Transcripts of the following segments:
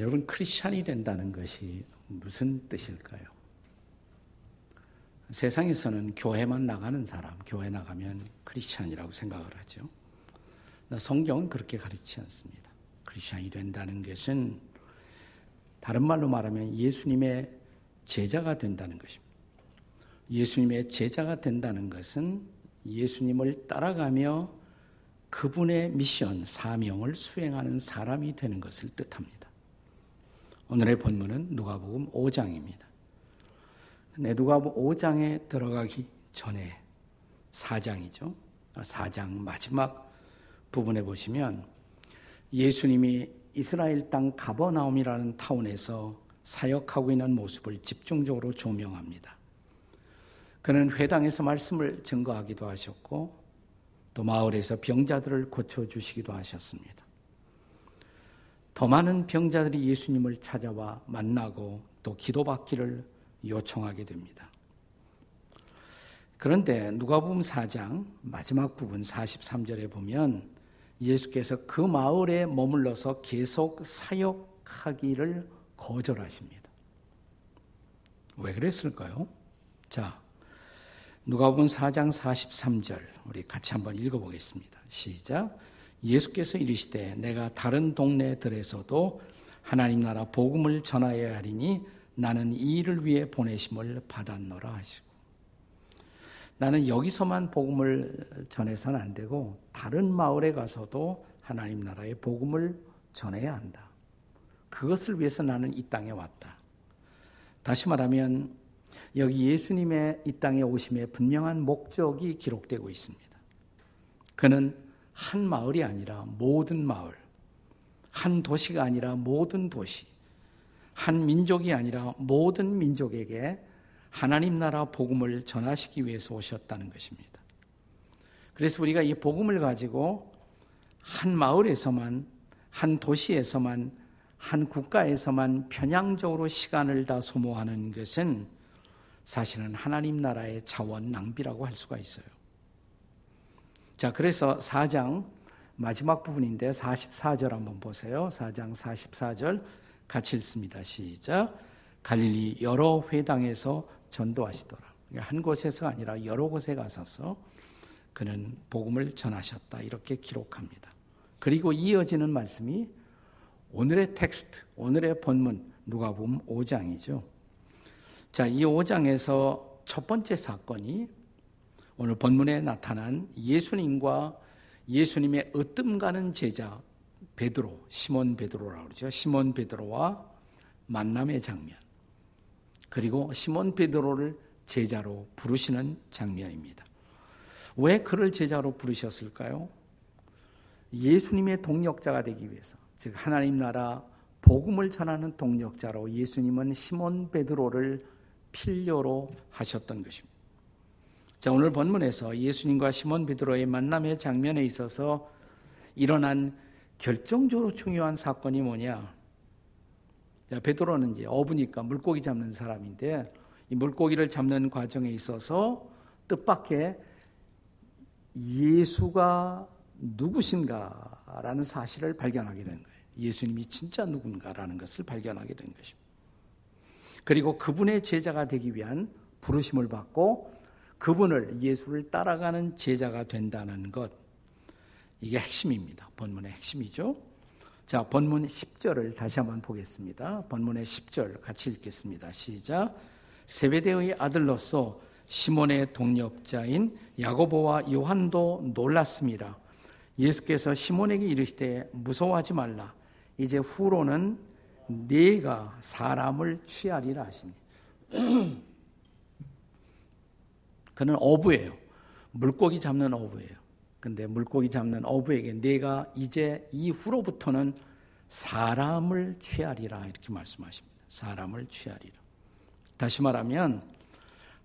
여러분 크리스찬이 된다는 것이 무슨 뜻일까요? 세상에서는 교회만 나가는 사람, 교회 나가면 크리스찬이라고 생각을 하죠. 성경은 그렇게 가르치지 않습니다. 크리스찬이 된다는 것은 다른 말로 말하면 예수님의 제자가 된다는 것입니다. 예수님의 제자가 된다는 것은 예수님을 따라가며 그분의 미션, 사명을 수행하는 사람이 되는 것을 뜻합니다. 오늘의 본문은 누가복음 5장입니다. 네, 누가복음 5장에 들어가기 전에 4장이죠. 4장 마지막 부분에 보시면 예수님이 이스라엘 땅 가버나움이라는 타운에서 사역하고 있는 모습을 집중적으로 조명합니다. 그는 회당에서 말씀을 증거하기도 하셨고 또 마을에서 병자들을 고쳐주시기도 하셨습니다. 더 많은 병자들이 예수님을 찾아와 만나고 또 기도받기를 요청하게 됩니다. 그런데 누가복음 4장 마지막 부분 43절에 보면 예수께서 그 마을에 머물러서 계속 사역하기를 거절하십니다. 왜 그랬을까요? 자, 누가복음 4장 43절 우리 같이 한번 읽어 보겠습니다. 시작. 예수께서 이르시되 내가 다른 동네들에서도 하나님 나라 복음을 전하여야 하리니 나는 이 일을 위해 보내심을 받았노라 하시고 나는 여기서만 복음을 전해서는 안 되고 다른 마을에 가서도 하나님 나라의 복음을 전해야 한다. 그것을 위해서 나는 이 땅에 왔다. 다시 말하면 여기 예수님의 이 땅에 오심의 분명한 목적이 기록되고 있습니다. 그는 한 마을이 아니라 모든 마을, 한 도시가 아니라 모든 도시, 한 민족이 아니라 모든 민족에게 하나님 나라 복음을 전하시기 위해서 오셨다는 것입니다. 그래서 우리가 이 복음을 가지고 한 마을에서만, 한 도시에서만, 한 국가에서만 편향적으로 시간을 다 소모하는 것은 사실은 하나님 나라의 자원 낭비라고 할 수가 있어요. 자, 그래서 4장 마지막 부분인데 44절 한번 보세요. 4장 44절 같이 읽습니다. 시작. 갈릴리 여러 회당에서 전도하시더라. 그러니까 한 곳에서가 아니라 여러 곳에 가셔서 그는 복음을 전하셨다. 이렇게 기록합니다. 그리고 이어지는 말씀이 오늘의 텍스트, 오늘의 본문 누가복음 5장이죠. 자, 이 5장에서 첫 번째 사건이 오늘 본문에 나타난 예수님과 예수님의 으뜸 가는 제자 베드로, 시몬 베드로라고 그러죠. 시몬 베드로와 만남의 장면. 그리고 시몬 베드로를 제자로 부르시는 장면입니다. 왜 그를 제자로 부르셨을까요? 예수님의 동력자가 되기 위해서, 즉 하나님 나라 복음을 전하는 동력자로 예수님은 시몬 베드로를 필요로 하셨던 것입니다. 자, 오늘 본문에서 예수님과 시몬 베드로의 만남의 장면에 있어서 일어난 결정적으로 중요한 사건이 뭐냐? 자, 베드로는 이제 어부니까 물고기 잡는 사람인데 이 물고기를 잡는 과정에 있어서 뜻밖의 예수가 누구신가라는 사실을 발견하게 된 거예요. 예수님이 진짜 누군가라는 것을 발견하게 된 것입니다. 그리고 그분의 제자가 되기 위한 부르심을 받고 그분을 예수를 따라가는 제자가 된다는 것. 이게 핵심입니다. 본문의 핵심이죠. 자, 본문 10절을 다시 한번 보겠습니다. 본문의 10절 같이 읽겠습니다. 시작. 세베대의 아들로서 시몬의 동력자인 야고보와 요한도 놀랐습니다. 예수께서 시몬에게 이르시되 무서워하지 말라. 이제 후로는 네가 사람을 취하리라 하시니. 그는 어부예요. 물고기 잡는 어부예요. 근데 물고기 잡는 어부에게 내가 이제 이후로부터는 사람을 취하리라 이렇게 말씀하십니다. 사람을 취하리라. 다시 말하면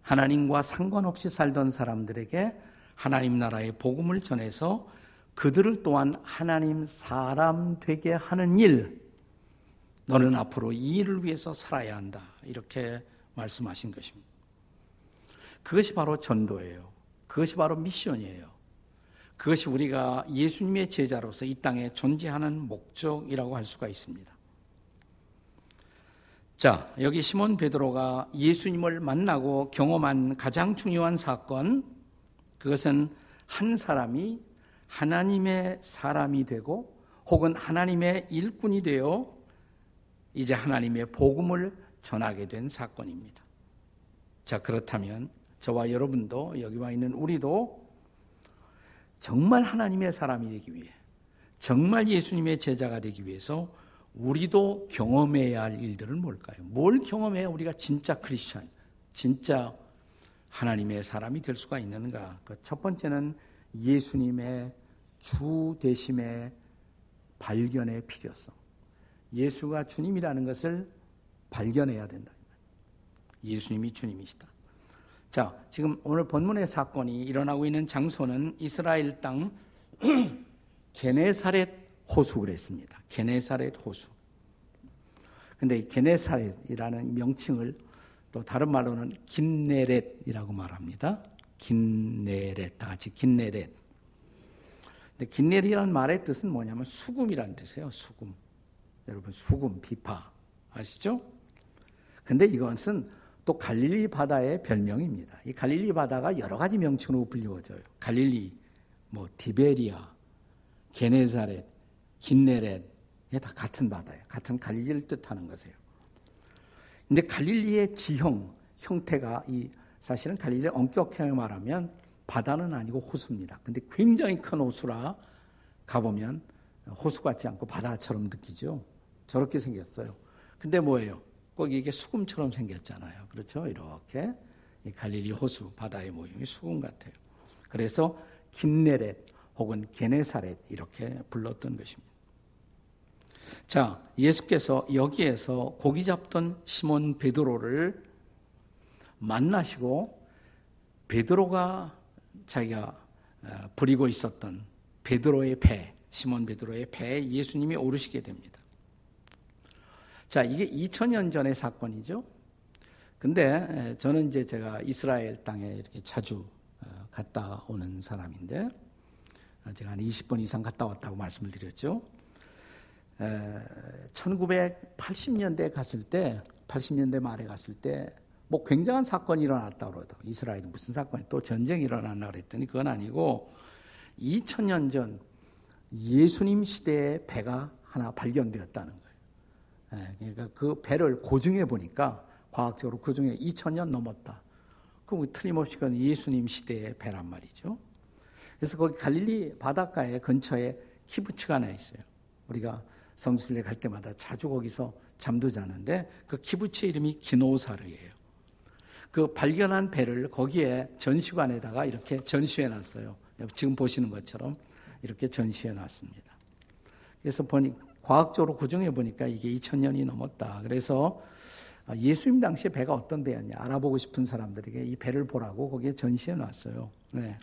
하나님과 상관없이 살던 사람들에게 하나님 나라의 복음을 전해서 그들을 또한 하나님 사람 되게 하는 일, 너는 앞으로 이 일을 위해서 살아야 한다. 이렇게 말씀하신 것입니다. 그것이 바로 전도예요. 그것이 바로 미션이에요. 그것이 우리가 예수님의 제자로서 이 땅에 존재하는 목적이라고 할 수가 있습니다. 자, 여기 시몬 베드로가 예수님을 만나고 경험한 가장 중요한 사건, 그것은 한 사람이 하나님의 사람이 되고 혹은 하나님의 일꾼이 되어 이제 하나님의 복음을 전하게 된 사건입니다. 자, 그렇다면 저와 여러분도 여기 와 있는 우리도 정말 하나님의 사람이 되기 위해 정말 예수님의 제자가 되기 위해서 우리도 경험해야 할 일들은 뭘까요? 뭘 경험해야 우리가 진짜 크리스천, 진짜 하나님의 사람이 될 수가 있는가? 그 첫 번째는 예수님의 주 대심의 발견의 필요성. 예수가 주님이라는 것을 발견해야 된다. 예수님이 주님이시다. 자, 지금 오늘 본문의 사건이 일어나고 있는 장소는 이스라엘 땅 게네사렛 호수 그랬습니다. 게네사렛 호수. 근데 이 게네사렛이라는 명칭을 또 다른 말로는 긴네렛이라고 말합니다. 긴네렛, 다 같이 긴네렛. 근데 긴네렛이라는 말의 뜻은 뭐냐면 수금이라는 뜻이에요. 수금. 여러분 수금, 비파 아시죠? 근데 이것은 또 갈릴리 바다의 별명입니다. 이 갈릴리 바다가 여러 가지 명칭으로 불리워져요. 갈릴리, 뭐 디베리아, 게네사렛, 긴네렛, 다 같은 바다예요. 같은 갈릴리를 뜻하는 것이에요. 근데 갈릴리의 지형, 형태가 이 사실은 갈릴리의 엄격하게 말하면 바다는 아니고 호수입니다. 근데 굉장히 큰 호수라 가보면 호수 같지 않고 바다처럼 느끼죠. 저렇게 생겼어요. 근데 뭐예요? 꼭 이게 수금처럼 생겼잖아요. 그렇죠? 이렇게 갈릴리 호수 바다의 모형이 수금 같아요. 그래서 긴네렛 혹은 게네사렛 이렇게 불렀던 것입니다. 자, 예수께서 여기에서 고기 잡던 시몬 베드로를 만나시고 베드로가 자기가 어, 부리고 있었던 베드로의 배, 시몬 베드로의 배에 예수님이 오르시게 됩니다. 자, 이게 2000년 전의 사건이죠. 근데 저는 이제 제가 이스라엘 땅에 이렇게 자주 어, 갔다 오는 사람인데 어, 제가 한 20번 이상 갔다 왔다고 말씀을 드렸죠. 1980년대 갔을 때, 80년대 말에 갔을 때, 뭐 굉장한 사건이 일어났다 그러더 이스라엘에 무슨 사건이 또 전쟁이 일어났나 그랬더니 그건 아니고 2000년 전 예수님 시대의 배가 하나 발견되었다는 거예요. 예, 그러니까 그 배를 고증해 보니까 과학적으로 그 중에 2000년 넘었다. 그럼 틀림없이 그건 예수님 시대의 배란 말이죠. 그래서 거기 갈릴리 바닷가에 근처에 키부츠가 하나 있어요. 우리가 성수에 갈 때마다 자주 거기서 잠도 자는데 그 키부츠 이름이 기노사르예요. 그 발견한 배를 거기에 전시관에다가 이렇게 전시해 놨어요. 지금 보시는 것처럼 이렇게 전시해 놨습니다. 그래서 보니 과학적으로 고정해 보니까 이게 2000년이 넘었다. 그래서 예수님 당시에 배가 어떤 배였냐 알아보고 싶은 사람들에게 이 배를 보라고 거기에 전시해 놨어요. 네.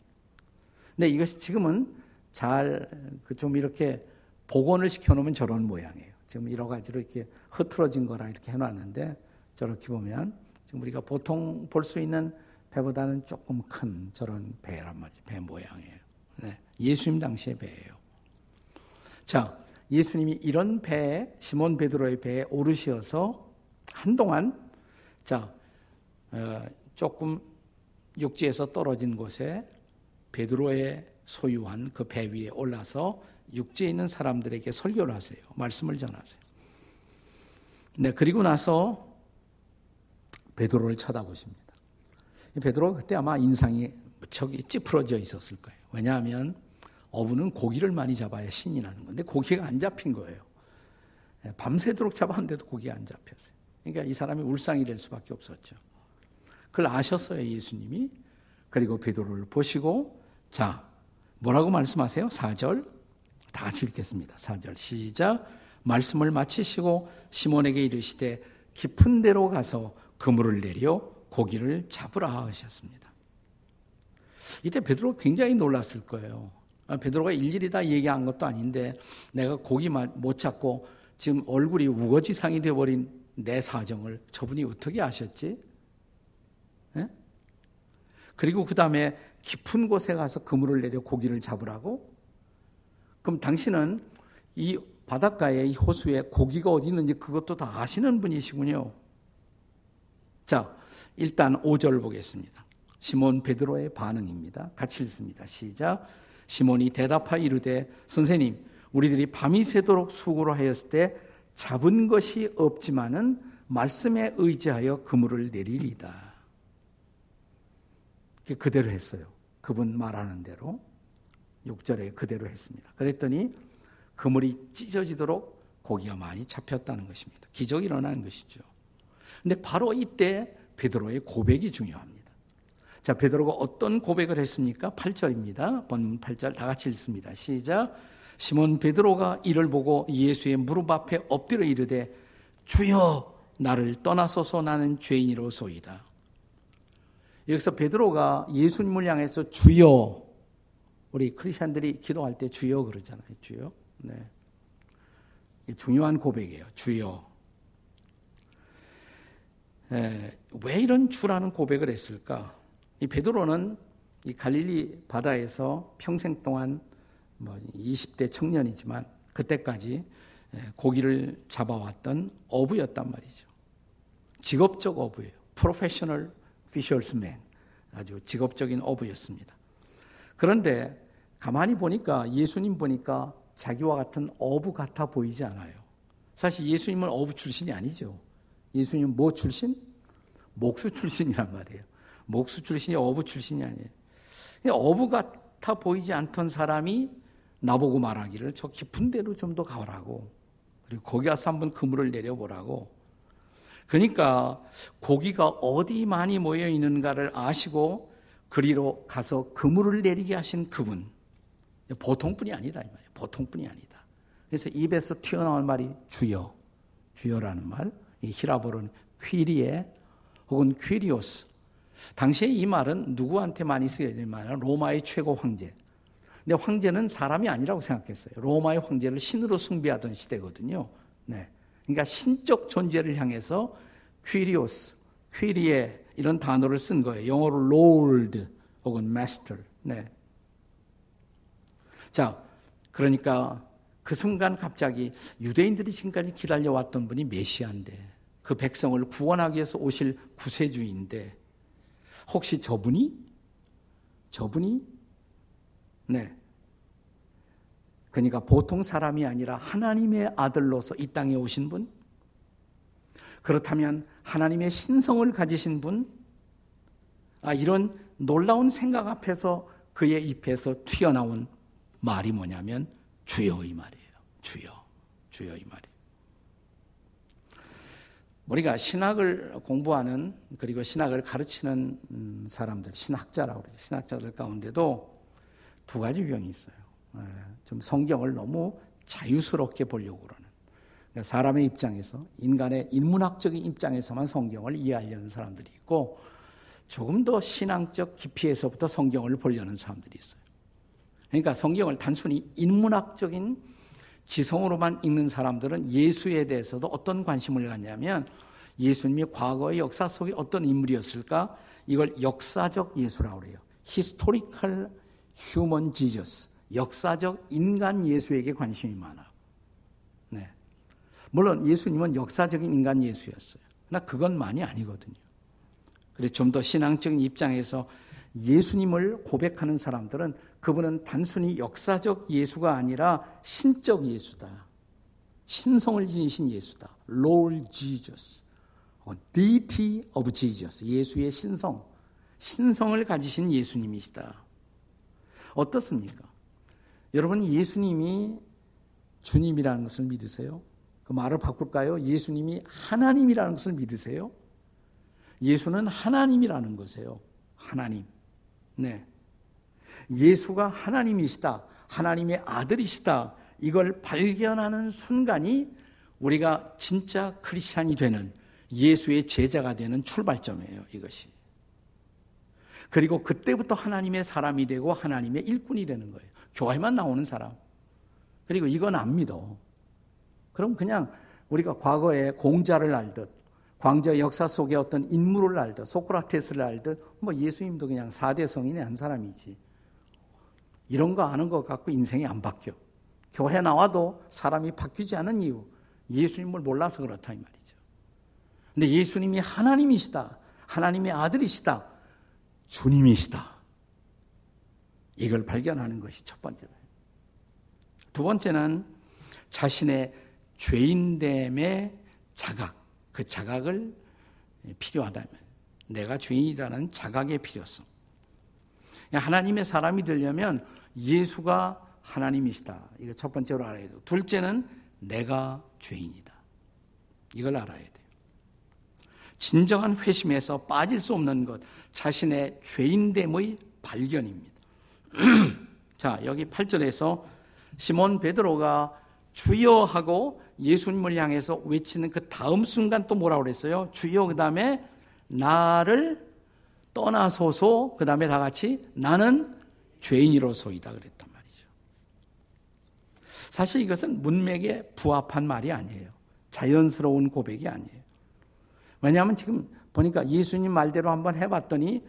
근데 이것이 지금은 잘 좀 이렇게 복원을 시켜 놓으면 저런 모양이에요. 지금 여러 가지로 이렇게 흐트러진 거랑 이렇게 해 놨는데 저렇게 보면 지금 우리가 보통 볼 수 있는 배보다는 조금 큰 저런 배란 말이에요. 배 모양이에요. 네. 예수님 당시의 배예요. 자, 예수님이 이런 배에 시몬 베드로의 배에 오르시어서 한동안 자 어, 조금 육지에서 떨어진 곳에 베드로의 소유한 그 배 위에 올라서 육지에 있는 사람들에게 설교를 하세요. 말씀을 전하세요. 네, 그리고 나서 베드로를 쳐다보십니다. 베드로가 그때 아마 인상이 무척 찌푸러져 있었을 거예요. 왜냐하면 어부는 고기를 많이 잡아야 신이 나는 건데 고기가 안 잡힌 거예요. 예, 밤새도록 잡았는데도 고기가 안 잡혔어요. 그러니까 이 사람이 울상이 될 수밖에 없었죠. 그걸 아셨어요, 예수님이. 그리고 베드로를 보시고 자, 뭐라고 말씀하세요? 4절. 다 같이 읽겠습니다. 4절. 시작. 말씀을 마치시고 시몬에게 이르시되 깊은 데로 가서 그물을 내려 고기를 잡으라 하셨습니다. 이때 베드로 굉장히 놀랐을 거예요. 아, 베드로가 일일이 다 얘기한 것도 아닌데 내가 고기 못 잡고 지금 얼굴이 우거지상이 되어버린 내 사정을 저분이 어떻게 아셨지? 네? 그리고 그 다음에 깊은 곳에 가서 그물을 내려 고기를 잡으라고? 그럼 당신은 이 바닷가에 이 호수에 고기가 어디 있는지 그것도 다 아시는 분이시군요. 자, 일단 5절 보겠습니다. 시몬 베드로의 반응입니다. 같이 읽습니다. 시작. 시몬이 대답하여 이르되 선생님 우리들이 밤이 새도록 수고를 하였을 때 잡은 것이 없지만은 말씀에 의지하여 그물을 내리리다. 그대로 했어요. 그분 말하는 대로 6절에 그대로 했습니다. 그랬더니 그물이 찢어지도록 고기가 많이 잡혔다는 것입니다. 기적이 일어나는 것이죠. 근데 바로 이때 베드로의 고백이 중요합니다. 자, 베드로가 어떤 고백을 했습니까? 8절입니다. 본 8절 다 같이 읽습니다. 시작. 시몬 베드로가 이를 보고 예수의 무릎 앞에 엎드려 이르되 주여 나를 떠나소서 나는 죄인이로소이다. 여기서 베드로가 예수님을 향해서 주여 우리 크리스천들이 기도할 때 주여 그러잖아요. 주여. 네. 중요한 고백이에요. 주여. 에, 왜 이런 주라는 고백을 했을까? 이 베드로는 이 갈릴리 바다에서 평생 동안 뭐 20대 청년이지만 그때까지 고기를 잡아왔던 어부였단 말이죠. 직업적 어부예요. 프로페셔널 피셔스맨. 아주 직업적인 어부였습니다. 그런데 가만히 보니까 예수님 보니까 자기와 같은 어부 같아 보이지 않아요. 사실 예수님은 어부 출신이 아니죠. 예수님은 뭐 출신? 목수 출신이란 말이에요. 목수 출신이 어부 출신이 아니에요. 어부 같아 보이지 않던 사람이 나보고 말하기를 저 깊은 데로 좀 더 가라고. 그리고 거기 가서 한번 그물을 내려보라고. 그러니까 고기가 어디 많이 모여 있는가를 아시고 그리로 가서 그물을 내리게 하신 그분. 보통뿐이 아니다 이 말이에요. 보통뿐이 아니다. 그래서 입에서 튀어나올 말이 주여, 주여라는 말. 이 히라보로는 퀴리에 혹은 퀴리오스. 당시에 이 말은 누구한테 많이 쓰여진 말은 로마의 최고 황제. 근데 황제는 사람이 아니라고 생각했어요. 로마의 황제를 신으로 숭배하던 시대거든요. 네. 그러니까 신적 존재를 향해서 퀴리오스, 퀴리에 이런 단어를 쓴 거예요. 영어로 lord 혹은 master. 네. 자, 그러니까 그 순간 갑자기 유대인들이 지금까지 기다려왔던 분이 메시아인데 그 백성을 구원하기 위해서 오실 구세주인데 혹시 저분이 저분이 네. 그러니까 보통 사람이 아니라 하나님의 아들로서 이 땅에 오신 분? 그렇다면 하나님의 신성을 가지신 분? 아, 이런 놀라운 생각 앞에서 그의 입에서 튀어나온 말이 뭐냐면 주여 이 말이에요. 주여. 주여 이 말이에요. 우리가 신학을 공부하는 그리고 신학을 가르치는 음, 사람들, 신학자라고 그러죠. 신학자들 가운데도 두 가지 유형이 있어요. 예, 좀 성경을 너무 자유스럽게 보려고 그러는. 그러니까 사람의 입장에서, 인간의 인문학적인 입장에서만 성경을 이해하려는 사람들이 있고, 조금 더 신앙적 깊이에서부터 성경을 보려는 사람들이 있어요. 그러니까 성경을 단순히 인문학적인 지성으로만 읽는 사람들은 예수에 대해서도 어떤 관심을 갖냐면 예수님이 과거의 역사 속에 어떤 인물이었을까? 이걸 역사적 예수라고 그래요. historical human Jesus. 역사적 인간 예수에게 관심이 많아. 네. 물론 예수님은 역사적인 인간 예수였어요. 그러나 그건 많이 아니거든요. 그래서 좀 더 신앙적인 입장에서 예수님을 고백하는 사람들은 그분은 단순히 역사적 예수가 아니라 신적 예수다. 신성을 지니신 예수다. Lord Jesus. deity of Jesus. 예수의 신성. 신성을 가지신 예수님이시다. 어떻습니까? 여러분 예수님이 주님이라는 것을 믿으세요? 그 말을 바꿀까요? 예수님이 하나님이라는 것을 믿으세요? 예수는 하나님이라는 것이에요. 하나님. 네. 예수가 하나님이시다. 하나님의 아들이시다. 이걸 발견하는 순간이 우리가 진짜 크리스찬이 되는 예수의 제자가 되는 출발점이에요. 이것이. 그리고 그때부터 하나님의 사람이 되고 하나님의 일꾼이 되는 거예요. 교회만 나오는 사람. 그리고 이건 안 믿어. 그럼 그냥 우리가 과거에 공자를 알듯, 광자 역사 속에 어떤 인물을 알듯, 소크라테스를 알듯, 뭐 예수님도 그냥 사대 성인의 한 사람이지. 이런 거 아는 것 갖고 인생이 안 바뀌어. 교회 나와도 사람이 바뀌지 않은 이유, 예수님을 몰라서 그렇다 이 말이죠. 근데 예수님이 하나님이시다. 하나님의 아들이시다. 주님이시다. 이걸 발견하는 것이 첫 번째다. 두 번째는 자신의 죄인됨의 자각, 그 자각을 필요하다면 내가 죄인이라는 자각의 필요성. 하나님의 사람이 되려면 예수가 하나님이시다. 이거 첫 번째로 알아야 돼요. 둘째는 내가 죄인이다. 이걸 알아야 돼요. 진정한 회심에서 빠질 수 없는 것, 자신의 죄인됨의 발견입니다. 자, 여기 8절에서 시몬 베드로가 주여 하고 예수님을 향해서 외치는 그 다음 순간 또 뭐라고 그랬어요? 주여 그 다음에 나를 떠나소서 그 다음에 다 같이 나는 죄인이로소이다 그랬단 말이죠. 사실 이것은 문맥에 부합한 말이 아니에요. 자연스러운 고백이 아니에요. 왜냐하면 지금 보니까 예수님 말대로 한번 해봤더니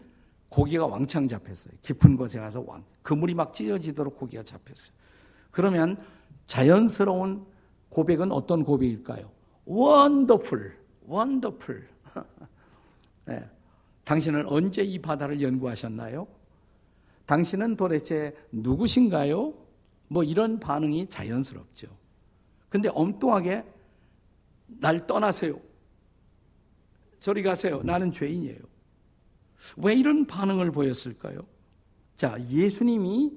고기가 왕창 잡혔어요. 깊은 곳에 가서 왕. 그물이 막 찢어지도록 고기가 잡혔어요. 그러면 자연스러운 고백은 어떤 고백일까요? 원더풀, 원더풀. 네. 당신은 언제 이 바다를 연구하셨나요? 당신은 도대체 누구신가요? 뭐 이런 반응이 자연스럽죠. 근데 엉뚱하게 날 떠나세요. 저리 가세요. 나는 죄인이에요. 왜 이런 반응을 보였을까요? 자, 예수님이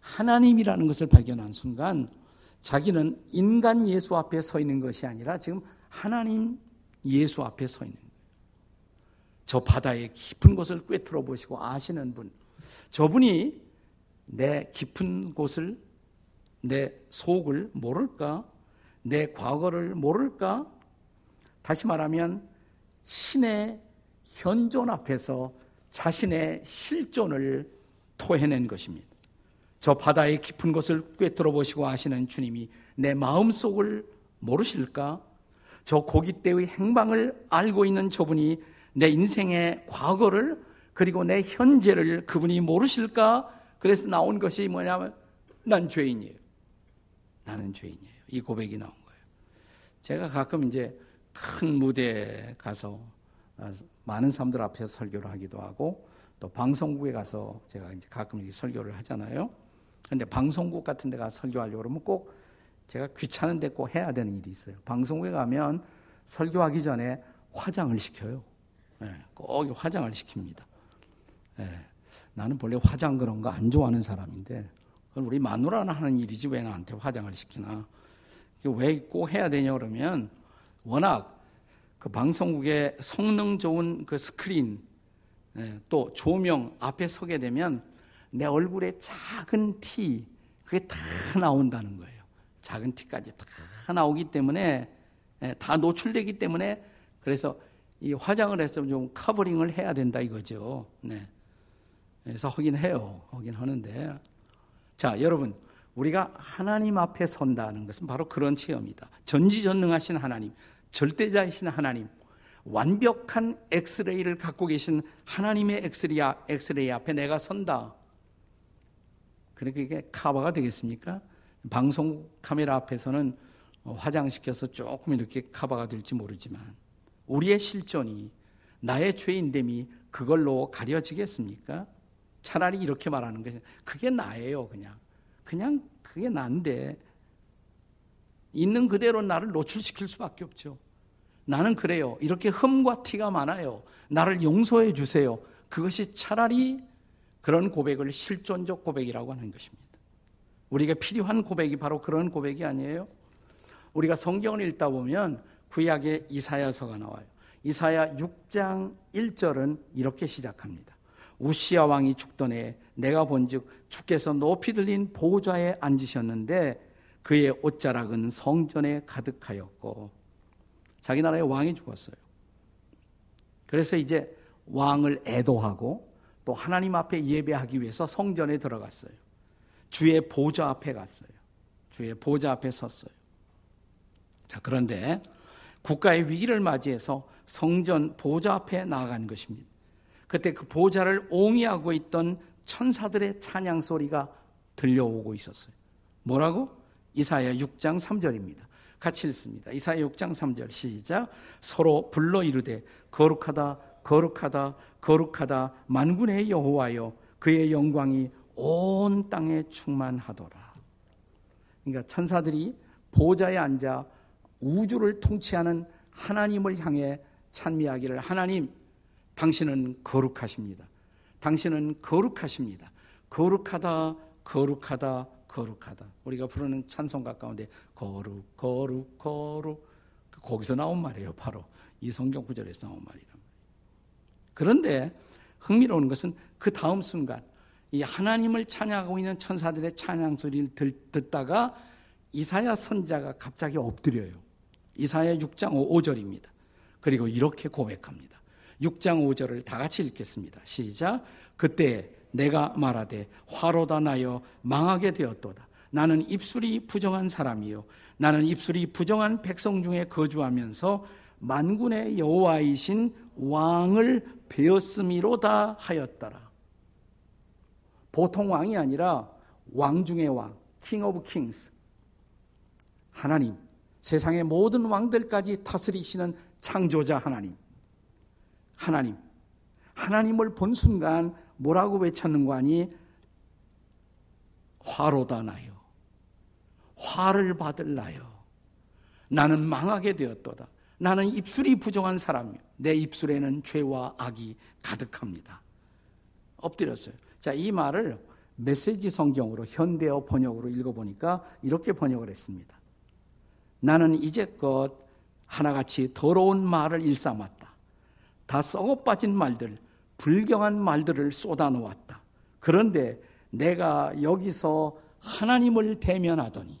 하나님이라는 것을 발견한 순간 자기는 인간 예수 앞에 서 있는 것이 아니라 지금 하나님 예수 앞에 서 있는. 저 바다의 깊은 곳을 꿰뚫어 보시고 아시는 분. 저분이 내 깊은 곳을, 내 속을 모를까? 내 과거를 모를까? 다시 말하면 신의 현존 앞에서 자신의 실존을 토해낸 것입니다. 저 바다의 깊은 곳을 꿰뚫어 보시고 아시는 주님이 내 마음 속을 모르실까? 저 고깃대의 행방을 알고 있는 저분이 내 인생의 과거를 그리고 내 현재를 그분이 모르실까? 그래서 나온 것이 뭐냐면 난 죄인이에요. 나는 죄인이에요. 이 고백이 나온 거예요. 제가 가끔 이제 큰 무대에 가서 많은 사람들 앞에서 설교를 하기도 하고 또 방송국에 가서 제가 이제 가끔 설교를 하잖아요. 근데 방송국 같은 데 가서 설교하려고 그러면 꼭 제가 귀찮은데 꼭 해야 되는 일이 있어요. 방송국에 가면 설교하기 전에 화장을 시켜요. 네, 꼭 화장을 시킵니다. 네, 나는 본래 화장 그런 거 안 좋아하는 사람인데 우리 마누라나 하는 일이지 왜 나한테 화장을 시키나. 왜 꼭 해야 되냐 그러면 워낙 그 방송국의 성능 좋은 그 스크린 네, 또 조명 앞에 서게 되면 내 얼굴에 작은 티, 그게 다 나온다는 거예요. 작은 티까지 다 나오기 때문에, 예, 다 노출되기 때문에, 그래서 이 화장을 해서 좀 covering을 해야 된다 이거죠. 네. 그래서 하긴 해요. 하긴 하는데. 자, 여러분. 우리가 하나님 앞에 선다는 것은 바로 그런 체험이다. 전지전능하신 하나님, 절대자이신 하나님, 완벽한 엑스레이를 갖고 계신 하나님의 엑스레이, 엑스레이 앞에 내가 선다. 그러니까 이게 카바가 되겠습니까? 방송 카메라 앞에서는 화장시켜서 조금 이렇게 카바가 될지 모르지만 우리의 실존이 나의 죄인됨이 그걸로 가려지겠습니까? 차라리 이렇게 말하는 것이 그게 나예요, 그냥. 그냥 그게 난데 있는 그대로 나를 노출시킬 수밖에 없죠. 나는 그래요. 이렇게 흠과 티가 많아요. 나를 용서해 주세요. 그것이 차라리 그런 고백을 실존적 고백이라고 하는 것입니다. 우리가 필요한 고백이 바로 그런 고백이 아니에요? 우리가 성경을 읽다 보면 구약의 이사야서가 나와요. 이사야 6장 1절은 이렇게 시작합니다. 우시아 왕이 죽던 해 내가 본즉 주께서 높이 들린 보좌에 앉으셨는데 그의 옷자락은 성전에 가득하였고 자기 나라의 왕이 죽었어요. 그래서 이제 왕을 애도하고 또 하나님 앞에 예배하기 위해서 성전에 들어갔어요. 주의 보좌 앞에 갔어요. 주의 보좌 앞에 섰어요. 자, 그런데 국가의 위기를 맞이해서 성전 보좌 앞에 나아간 것입니다. 그때 그 보좌를 옹이하고 있던 천사들의 찬양 소리가 들려오고 있었어요. 뭐라고? 이사야 6장 3절입니다. 같이 읽습니다. 이사야 6장 3절 시작. 서로 불러 이르되 거룩하다 거룩하다 거룩하다 만군의 여호와여 그의 영광이 온 땅에 충만하더라. 그러니까 천사들이 보좌에 앉아 우주를 통치하는 하나님을 향해 찬미하기를 하나님 당신은 거룩하십니다. 당신은 거룩하십니다. 거룩하다 거룩하다 거룩하다. 우리가 부르는 찬송가 가운데 거룩 거룩 거룩 그 거기서 나온 말이에요. 바로 이 성경 구절에서 나온 말이란 말이에요. 그런데 흥미로운 것은 그 다음 순간 이 하나님을 찬양하고 있는 천사들의 찬양 소리를 듣다가 이사야 선자가 갑자기 엎드려요. 이사야 6장 5절입니다. 그리고 이렇게 고백합니다. 6장 5절을 다 같이 읽겠습니다. 시작. 그때 내가 말하되 화로다 나여 망하게 되었도다. 나는 입술이 부정한 사람이요. 나는 입술이 부정한 백성 중에 거주하면서 만군의 여호와이신 왕을 배웠음이로다 하였더라. 보통 왕이 아니라 왕 중의 왕, king of kings. 하나님, 세상의 모든 왕들까지 다스리시는 창조자 하나님. 하나님. 하나님을 본 순간 뭐라고 외쳤는 거 아니? 화로다 나요. 화를 받을나요. 나는 망하게 되었도다. 나는 입술이 부정한 사람이요. 내 입술에는 죄와 악이 가득합니다. 엎드렸어요. 자, 이 말을 메시지 성경으로 현대어 번역으로 읽어보니까 이렇게 번역을 했습니다. 나는 이제껏 하나같이 더러운 말을 일삼았다. 다 썩어 빠진 말들, 불경한 말들을 쏟아 놓았다. 그런데 내가 여기서 하나님을 대면하더니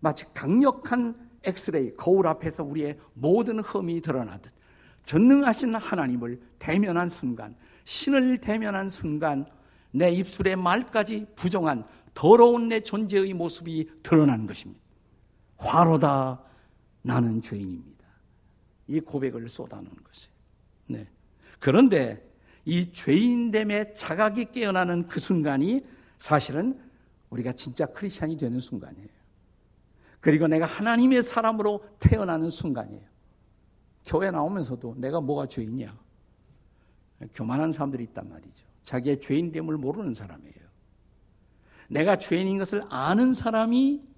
마치 강력한 엑스레이, 거울 앞에서 우리의 모든 흠이 드러나듯 전능하신 하나님을 대면한 순간, 신을 대면한 순간 내 입술의 말까지 부정한 더러운 내 존재의 모습이 드러나는 것입니다. 화로다 나는 죄인입니다. 이 고백을 쏟아놓은 것이에요. 네. 그런데 이 죄인됨의 자각이 깨어나는 그 순간이 사실은 우리가 진짜 크리스천이 되는 순간이에요. 그리고 내가 하나님의 사람으로 태어나는 순간이에요. 교회 나오면서도 내가 뭐가 죄인이야? 교만한 사람들이 있단 말이죠. 자기의 죄인됨을 모르는 사람이에요. 내가 죄인인 것을 아는 사람이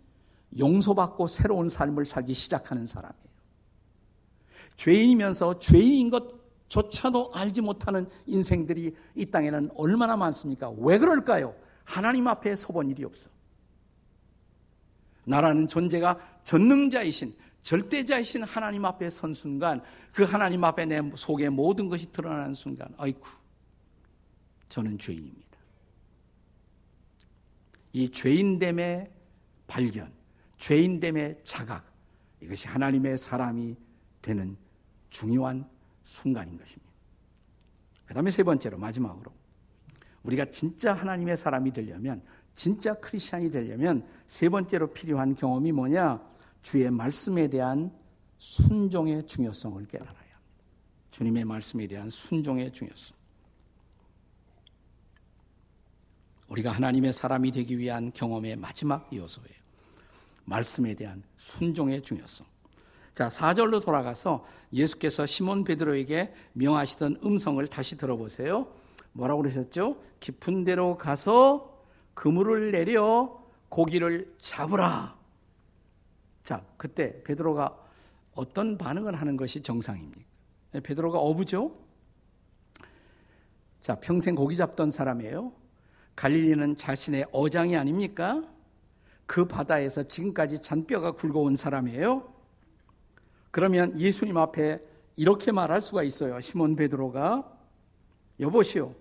용서받고 새로운 삶을 살기 시작하는 사람이에요. 죄인이면서 죄인인 것조차도 알지 못하는 인생들이 이 땅에는 얼마나 많습니까? 왜 그럴까요? 하나님 앞에 서본 일이 없어. 나라는 존재가 전능자이신 절대자이신 하나님 앞에 선 순간 그 하나님 앞에 내 속에 모든 것이 드러나는 순간 아이쿠 저는 죄인입니다. 이 죄인됨의 발견, 죄인됨의 자각 이것이 하나님의 사람이 되는 중요한 순간인 것입니다. 그 다음에 세 번째로 마지막으로 우리가 진짜 하나님의 사람이 되려면 진짜 크리스천이 되려면 세 번째로 필요한 경험이 뭐냐? 주의 말씀에 대한 순종의 중요성을 깨달아야 합니다. 주님의 말씀에 대한 순종의 중요성. 우리가 하나님의 사람이 되기 위한 경험의 마지막 요소예요. 말씀에 대한 순종의 중요성. 자, 4절로 돌아가서 예수께서 시몬 베드로에게 명하시던 음성을 다시 들어보세요. 뭐라고 그러셨죠? 깊은 데로 가서 그물을 내려 고기를 잡으라. 자, 그때 베드로가 어떤 반응을 하는 것이 정상입니까? 베드로가 어부죠? 자, 평생 고기 잡던 사람이에요. 갈릴리는 자신의 어장이 아닙니까? 그 바다에서 지금까지 잔뼈가 굵어온 사람이에요. 그러면 예수님 앞에 이렇게 말할 수가 있어요. 시몬 베드로가 여보시오.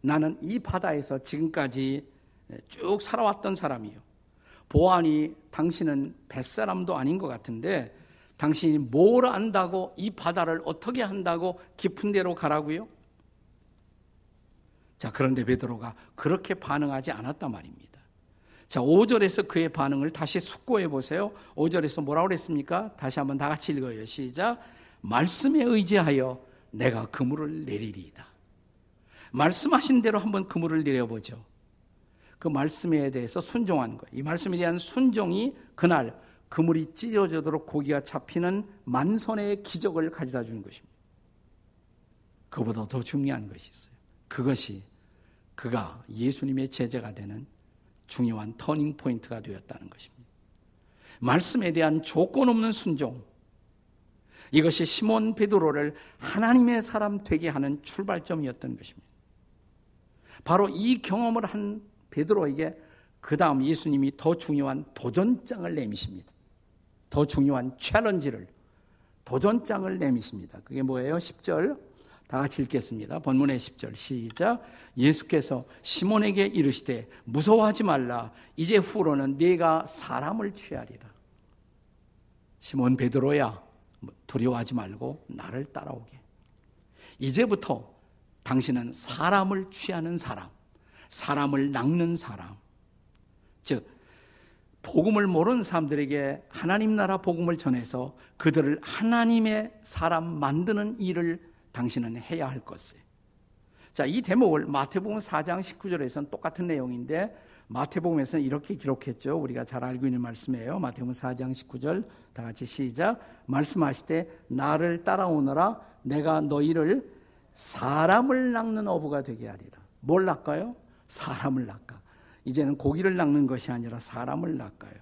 나는 이 바다에서 지금까지 쭉 살아왔던 사람이에요. 보안이 당신은 뱃사람도 아닌 것 같은데 당신이 뭘 안다고 이 바다를 어떻게 한다고 깊은 데로 가라고요? 자, 그런데 베드로가 그렇게 반응하지 않았단 말입니다. 자, 5절에서 그의 반응을 다시 숙고해 보세요. 5절에서 뭐라고 그랬습니까? 다시 한번 다 같이 읽어요. 시작. 말씀에 의지하여 내가 그물을 내리리이다. 말씀하신 대로 한번 그물을 내려보죠. 그 말씀에 대해서 순종한 거예요. 이 말씀에 대한 순종이 그날 그물이 찢어지도록 고기가 잡히는 만선의 기적을 가져다 주는 것입니다. 그보다 더 중요한 것이 있어요. 그것이 그가 예수님의 제자가 되는 중요한 터닝 포인트가 되었다는 것입니다. 말씀에 대한 조건 없는 순종. 이것이 시몬 베드로를 하나님의 사람 되게 하는 출발점이었던 것입니다. 바로 이 경험을 한 베드로에게 그 다음 예수님이 더 중요한 도전장을 내미십니다. 더 중요한 챌린지를 도전장을 내미십니다. 그게 뭐예요? 10절 다 같이 읽겠습니다. 본문의 10절 시작. 예수께서 시몬에게 이르시되 무서워하지 말라. 이제 후로는 네가 사람을 취하리라. 시몬 베드로야 두려워하지 말고 나를 따라오게. 이제부터 당신은 사람을 취하는 사람, 사람을 낚는 사람. 즉 복음을 모르는 사람들에게 하나님 나라 복음을 전해서 그들을 하나님의 사람 만드는 일을 당신은 해야 할 것을. 자, 이 대목을 마태복음 4장 19절에서는 똑같은 내용인데 마태복음에서는 이렇게 기록했죠. 우리가 잘 알고 있는 말씀이에요. 마태복음 4장 19절 다 같이 시작. 말씀하시되 나를 따라오너라 내가 너희를 사람을 낚는 어부가 되게 하리라. 뭘 낚아요? 사람을 낚아. 이제는 고기를 낚는 것이 아니라 사람을 낚아요.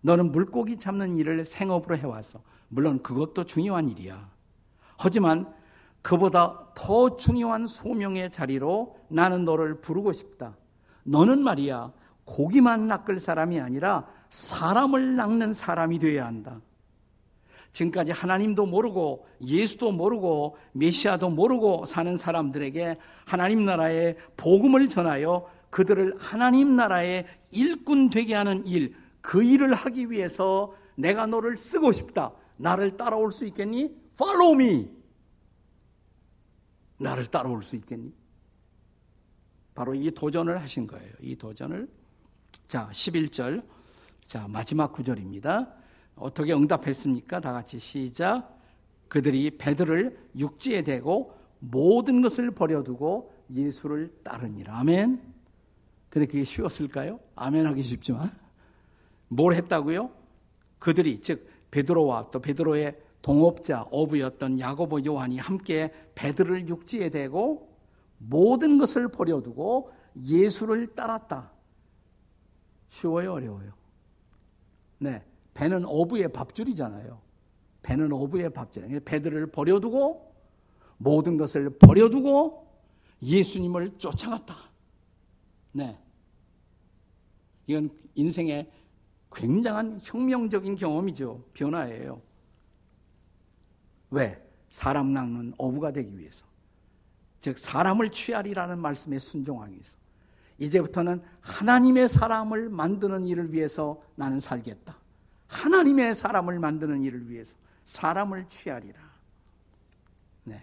너는 물고기 잡는 일을 생업으로 해와서 물론 그것도 중요한 일이야. 하지만 그보다 더 중요한 소명의 자리로 나는 너를 부르고 싶다. 너는 말이야, 고기만 낚을 사람이 아니라 사람을 낚는 사람이 되어야 한다. 지금까지 하나님도 모르고 예수도 모르고 메시아도 모르고 사는 사람들에게 하나님 나라의 복음을 전하여 그들을 하나님 나라의 일꾼 되게 하는 일, 그 일을 하기 위해서 내가 너를 쓰고 싶다. 나를 따라올 수 있겠니? Follow me. 나를 따라올 수 있겠니? 바로 이 도전을 하신 거예요. 이 도전을. 자, 11절. 자, 마지막 구절입니다. 어떻게 응답했습니까? 다 같이 시작. 그들이 배들을 육지에 대고 모든 것을 버려두고 예수를 따르니라. 아멘. 근데 그게 쉬웠을까요? 아멘 하기 쉽지만. 뭘 했다고요? 그들이, 즉, 베드로와 또 베드로의 동업자 어부였던 야고보 요한이 함께 배들을 육지에 대고 모든 것을 버려두고 예수를 따랐다. 쉬워요, 어려워요? 네. 배는 어부의 밥줄이잖아요. 배는 어부의 밥줄. 배들을 버려두고 모든 것을 버려두고 예수님을 쫓아갔다. 네. 이건 인생의 굉장한 혁명적인 경험이죠. 변화예요. 왜? 사람 낚는 어부가 되기 위해서. 즉, 사람을 취하리라는 말씀에 순종하기 위해서. 이제부터는 하나님의 사람을 만드는 일을 위해서 나는 살겠다. 하나님의 사람을 만드는 일을 위해서 사람을 취하리라. 네.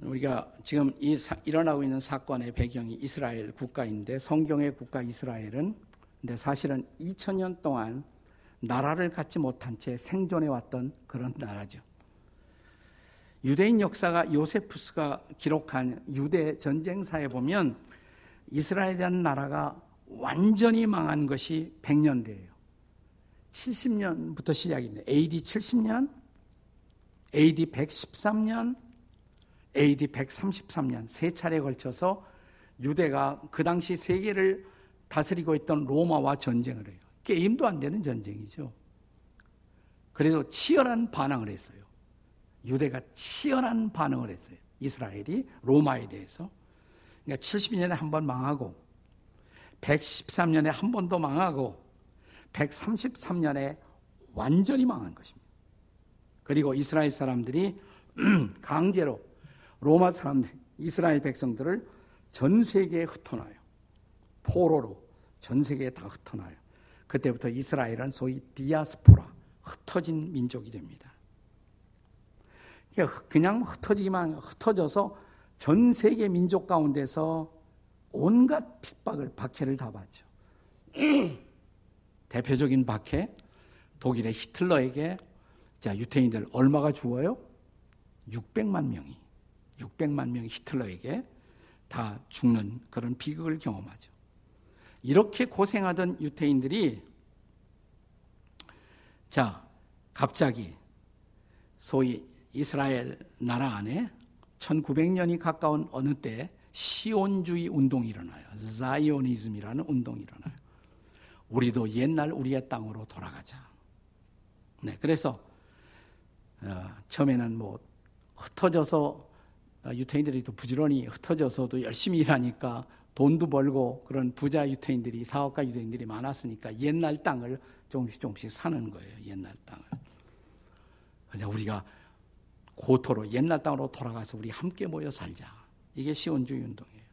우리가 지금 이 사, 일어나고 있는 사건의 배경이 이스라엘 국가인데 성경의 국가 이스라엘은 근데 사실은 2000년 동안 나라를 갖지 못한 채 생존해 왔던 그런 나라죠. 유대인 역사가 요세푸스가 기록한 유대 전쟁사에 보면 이스라엘에 대한 나라가 완전히 망한 것이 100년대예요. 70년부터 시작입니다. AD 70년, AD 113년, AD 133년 세 차례에 걸쳐서 유대가 그 당시 세계를 다스리고 있던 로마와 전쟁을 해요. 게임도 안 되는 전쟁이죠. 그래도 치열한 반항을 했어요. 유대가 치열한 반응을 했어요. 이스라엘이 로마에 대해서. 그러니까 70년에 한 번 망하고 113년에 한 번 더 망하고 133년에 완전히 망한 것입니다. 그리고 이스라엘 사람들이 강제로 로마 사람들, 이스라엘 백성들을 전 세계에 흩어놔요. 포로로 전 세계에 다 흩어놔요. 그때부터 이스라엘은 소위 디아스포라, 흩어진 민족이 됩니다. 그냥 흩어지기만 흩어져서 전 세계 민족 가운데서 온갖 핍박을 박해를 다 받죠. 대표적인 박해 독일의 히틀러에게 자 유태인들 얼마가 죽어요? 600만 명이 600만 명이 히틀러에게 다 죽는 그런 비극을 경험하죠. 이렇게 고생하던 유태인들이 자, 갑자기 소위 이스라엘 나라 안에 1900년이 가까운 어느 때 시온주의 운동이 일어나요. 자이오니즘이라는 운동이 일어나요. 우리도 옛날 우리의 땅으로 돌아가자. 네, 그래서 어, 처음에는 뭐 흩어져서 어, 유태인들이 또 부지런히 흩어져서도 열심히 일하니까 돈도 벌고 그런 부자 유태인들이 사업가 유태인들이 많았으니까 옛날 땅을 조금씩 조금씩 사는 거예요. 옛날 땅을. 그냥 우리가 고토로 옛날 땅으로 돌아가서 우리 함께 모여 살자. 이게 시온주의 운동이에요.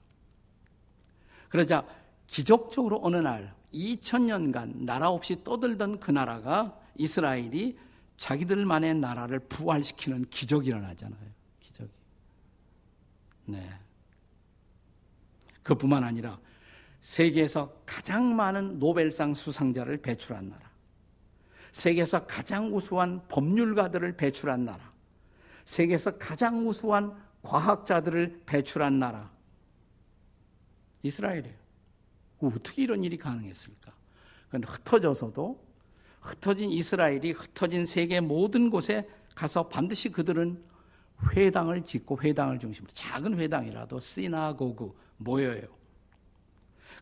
그러자 기적적으로 어느 날 2000년간 나라 없이 떠들던 그 나라가 이스라엘이 자기들만의 나라를 부활시키는 기적이 일어나잖아요. 기적이. 네. 그뿐만 아니라 세계에서 가장 많은 노벨상 수상자를 배출한 나라. 세계에서 가장 우수한 법률가들을 배출한 나라. 세계에서 가장 우수한 과학자들을 배출한 나라. 이스라엘이에요. 어떻게 이런 일이 가능했을까? 그건 흩어져서도 흩어진 이스라엘이 흩어진 세계 모든 곳에 가서 반드시 그들은 회당을 짓고 회당을 중심으로 작은 회당이라도 시나고그 모여요.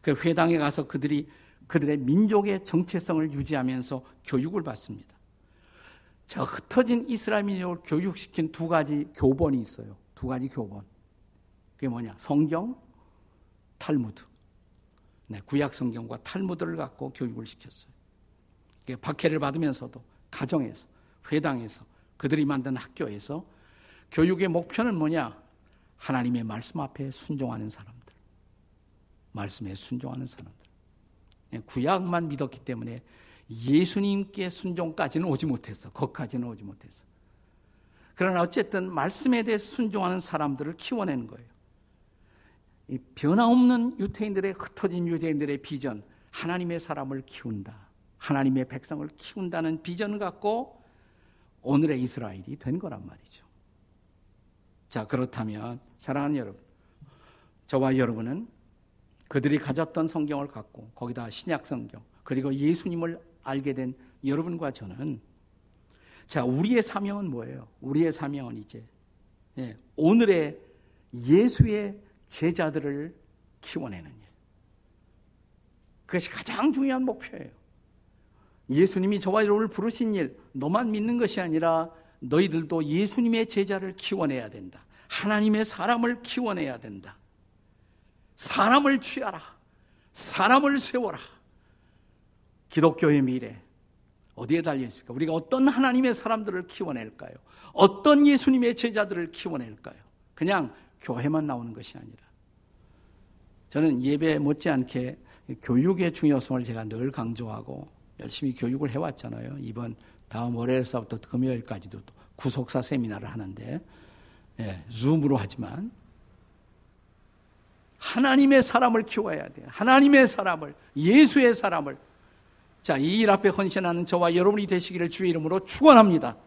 그 회당에 가서 그들이 그들의 민족의 정체성을 유지하면서 교육을 받습니다. 자, 흩어진 이스라엘 민족을 교육시킨 두 가지 교본이 있어요. 두 가지 교본. 그게 뭐냐? 성경, 탈무드. 네, 구약 성경과 탈무드를 갖고 교육을 시켰어요. 박해를 받으면서도 가정에서, 회당에서, 그들이 만든 학교에서 교육의 목표는 뭐냐? 하나님의 말씀 앞에 순종하는 사람들. 말씀에 순종하는 사람들. 네, 구약만 믿었기 때문에 예수님께 순종까지는 오지 못했어. 거기까지는 오지 못했어. 그러나 어쨌든 말씀에 대해 순종하는 사람들을 키워내는 거예요. 이 변화없는 유태인들의 흩어진 유대인들의 비전, 하나님의 사람을 키운다. 하나님의 백성을 키운다는 비전 갖고 오늘의 이스라엘이 된 거란 말이죠. 자, 그렇다면 사랑하는 여러분, 저와 여러분은 그들이 가졌던 성경을 갖고 거기다 신약 성경 그리고 예수님을 알게 된 여러분과 저는 자, 우리의 사명은 뭐예요? 우리의 사명은 이제 예, 오늘의 예수의 제자들을 키워내는 일. 그것이 가장 중요한 목표예요. 예수님이 저와 여러분을 부르신 일, 너만 믿는 것이 아니라 너희들도 예수님의 제자를 키워내야 된다. 하나님의 사람을 키워내야 된다. 사람을 취하라. 사람을 세워라. 기독교의 미래. 어디에 달려 있을까? 우리가 어떤 하나님의 사람들을 키워낼까요? 어떤 예수님의 제자들을 키워낼까요? 그냥 교회만 나오는 것이 아니라 저는 예배 못지않게 교육의 중요성을 제가 늘 강조하고 열심히 교육을 해왔잖아요. 이번 다음 월요일서부터 금요일까지도 구속사 세미나를 하는데 예, 줌으로 하지만 하나님의 사람을 키워야 돼요. 하나님의 사람을 예수의 사람을 자, 이 일 앞에 헌신하는 저와 여러분이 되시기를 주의 이름으로 축원합니다.